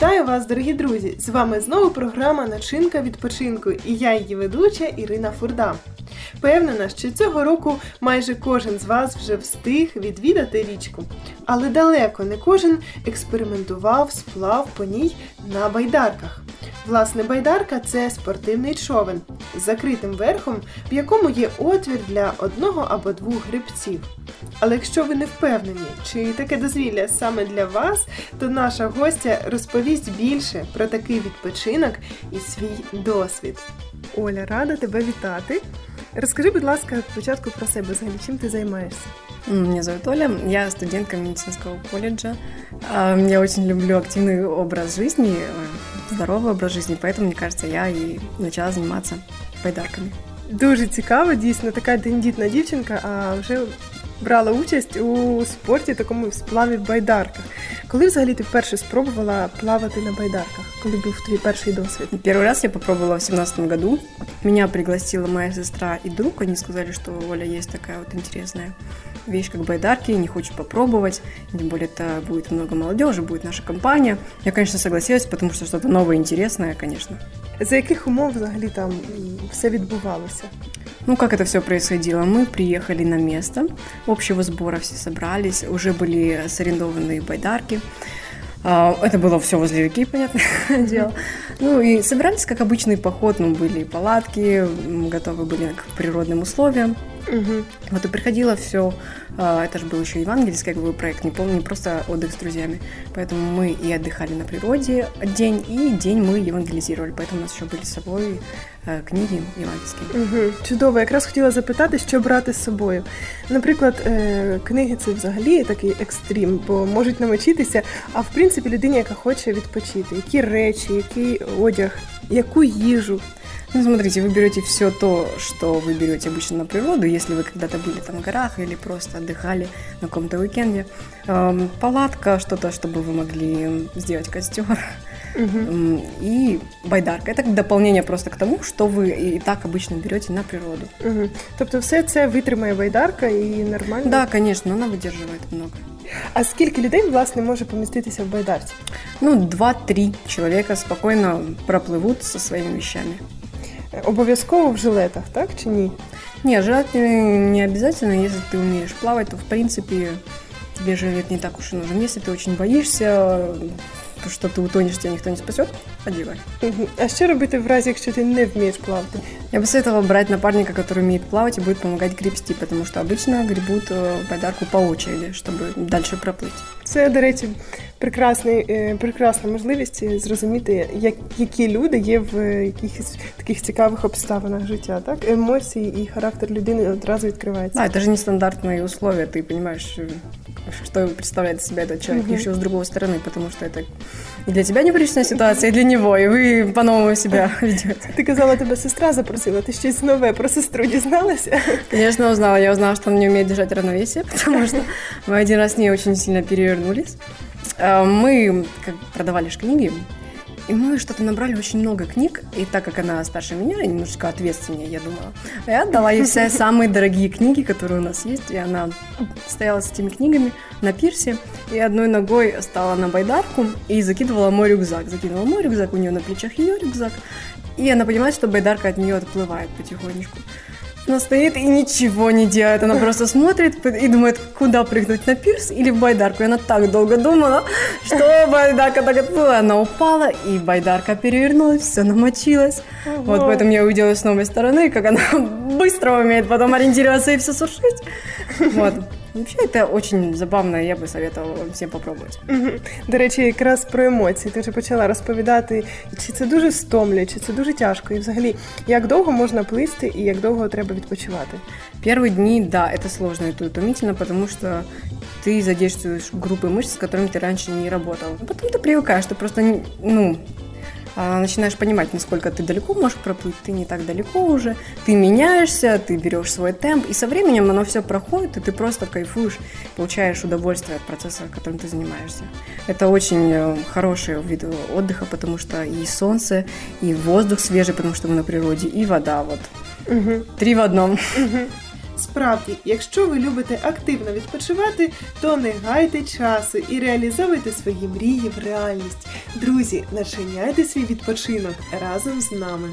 Вітаю вас, дорогі друзі! З вами знову програма Начинка відпочинку і я її ведуча Ірина Фурда. Певнена, що цього року майже кожен з вас вже встиг відвідати річку, але далеко не кожен експериментував сплав по ній на байдарках. Власне, байдарка це спортивний човен з закритим верхом, в якому є отвір для одного або двох грибців. Але якщо ви не впевнені, чи таке дозвілля саме для вас, то наша гостя розповість більше про такий відпочинок і свій досвід. Оля, рада тебе вітати. Розкажи, будь ласка, спочатку про себе взагалі, чим ти займаєшся? Меня зовут Оля, я студентка медицинского колледжа. Я очень люблю активный образ жизни, э, здоровый образ жизни, поэтому, мне кажется, я и начала заниматься байдарками. Дуже цікаво, дійсно, така тендітна дівчинка, а вже брала участь у спорті, такому в сплаві в байдарках. Коли взагалі ти вперше спробувала плавати на байдарках? Коли був твій перший досвід? Первый раз я попробовала в семнадцатом году. Меня пригласила моя сестра и друг. Они сказали, что Оля есть такая вот интересная вещь, как байдарки, не хочешь попробовать. Тем более это будет много молодежи, будет наша компания. Я, конечно, согласилась, потому что что-то новое, интересное, конечно. За яких умов взагалі там м, все відбувалося? Ну, как это все происходило? Мы приехали на место общего сбора, все собрались, уже были сорендованные байдарки. А, Это было все возле реки, понятное дело. Ну и собирались, как обычный поход, ну, были палатки, готовы были к природным условиям. Угу. Вот и приходило все, это же был еще евангельский как бы, проект, не помню, не просто отдых с друзьями. Поэтому мы и отдыхали на природе день, и день мы евангелизировали. Поэтому у нас еще были с собой э, книги евангельские. Угу. Чудово, якраз хотіла запитати, що брати з собою. Наприклад, е, книги це взагалі такий екстрім, бо можуть намочитися, а в принципі людині, яка хоче відпочити, які речі, який одяг, яку їжу. Ну, смотрите, вы берете все то, что вы берете обычно на природу, если вы когда-то были там в горах или просто отдыхали на каком-то уикенде. Эм, Палатка, что-то, чтобы вы могли сделать костер. Угу. М, И байдарка. Это как дополнение просто к тому, что вы и так обычно берете на природу. Угу. Тобто все це витримає байдарка і нормально. Да, конечно, она выдерживает много. А скільки людей власне може поміститися в байдарці? Ну, два-три человека спокойно проплывут со своими вещами. Обов'язково в жилетах, так чи ні? Жрать не не обязательно, если ты умеешь плавать, то в принципе тебе жилет не так уж и нужен. Если ты очень боишься, что ты утонешь, тебя никто не спасет, одевай. Угу. А що робити в разі, якщо ти не вмієш плавати? Я бы советовала брать напарника, который умеет плавать и будет помогать гребсти, потому что обычно гребут э, байдарку по очереди, чтобы дальше проплыть. Це, до речі, прекрасний, е, прекрасна можливість е, зрозуміти, як, які люди є в е, якихось таких цікавих обставинах життя. Так? Емоції і характер людини одразу відкривається. Да, это же нестандартные условия, ты понимаешь, э, что представляет из себя этот человек Мгм. еще с другой стороны, потому что это и для тебя непривычная ситуация, и для него, и вы по-новому себя ведете. Ти казала, тебе сестра запросила, ти щось нове про сестру дізналася? Конечно, узнала. Я узнала, что он не умеет держать равновесие, потому что мы один раз с ней очень сильно перевернулись. Э, Мы продавали ж книги, и мы что-то набрали очень много книг, и так как она старше меня, и немножечко ответственнее, я думала, я отдала ей все самые дорогие книги, которые у нас есть, и она стояла с этими книгами на пирсе, и одной ногой стала на байдарку и закидывала мой рюкзак. Закинула мой рюкзак, у нее на плечах ее рюкзак, и она понимает, что байдарка от нее отплывает потихонечку. Она стоит и ничего не делает. Она просто смотрит и думает, куда прыгнуть, на пирс или в байдарку. И она так долго думала, что байдарка так отплыла. Она упала, и байдарка перевернулась, все намочилось. Вот поэтому я увидела с новой стороны, как она быстро умеет потом ориентироваться и все сушить. Вот. Вообще это очень забавно, я бы советовала всем попробовать. Мгм. До речі, якраз про емоції. Ти вже почала розповідати, чи це дуже стомлює, чи це дуже тяжко, і взагалі, як довго можна плисти і як довго треба відпочивати. Первые дни, да, это сложно, это утомительно, потому что ты задействуешь группы мышц, с которыми ты раньше не работал. А Потом ты привыкаешь, ты просто, не- ну, а, начинаешь понимать, насколько ты далеко можешь проплыть, ты не так далеко уже, ты меняешься, ты берешь свой темп, и со временем оно все проходит, и ты просто кайфуешь, получаешь удовольствие от процесса, которым ты занимаешься. Это очень э, хороший вид отдыха, потому что и солнце, и воздух свежий, потому что мы на природе, и вода, вот. Угу. Три в одном. Справді, якщо ви любите активно відпочивати, то не гайте часу і реалізовуйте свої мрії в реальність. Друзі, начиняйте свій відпочинок разом з нами.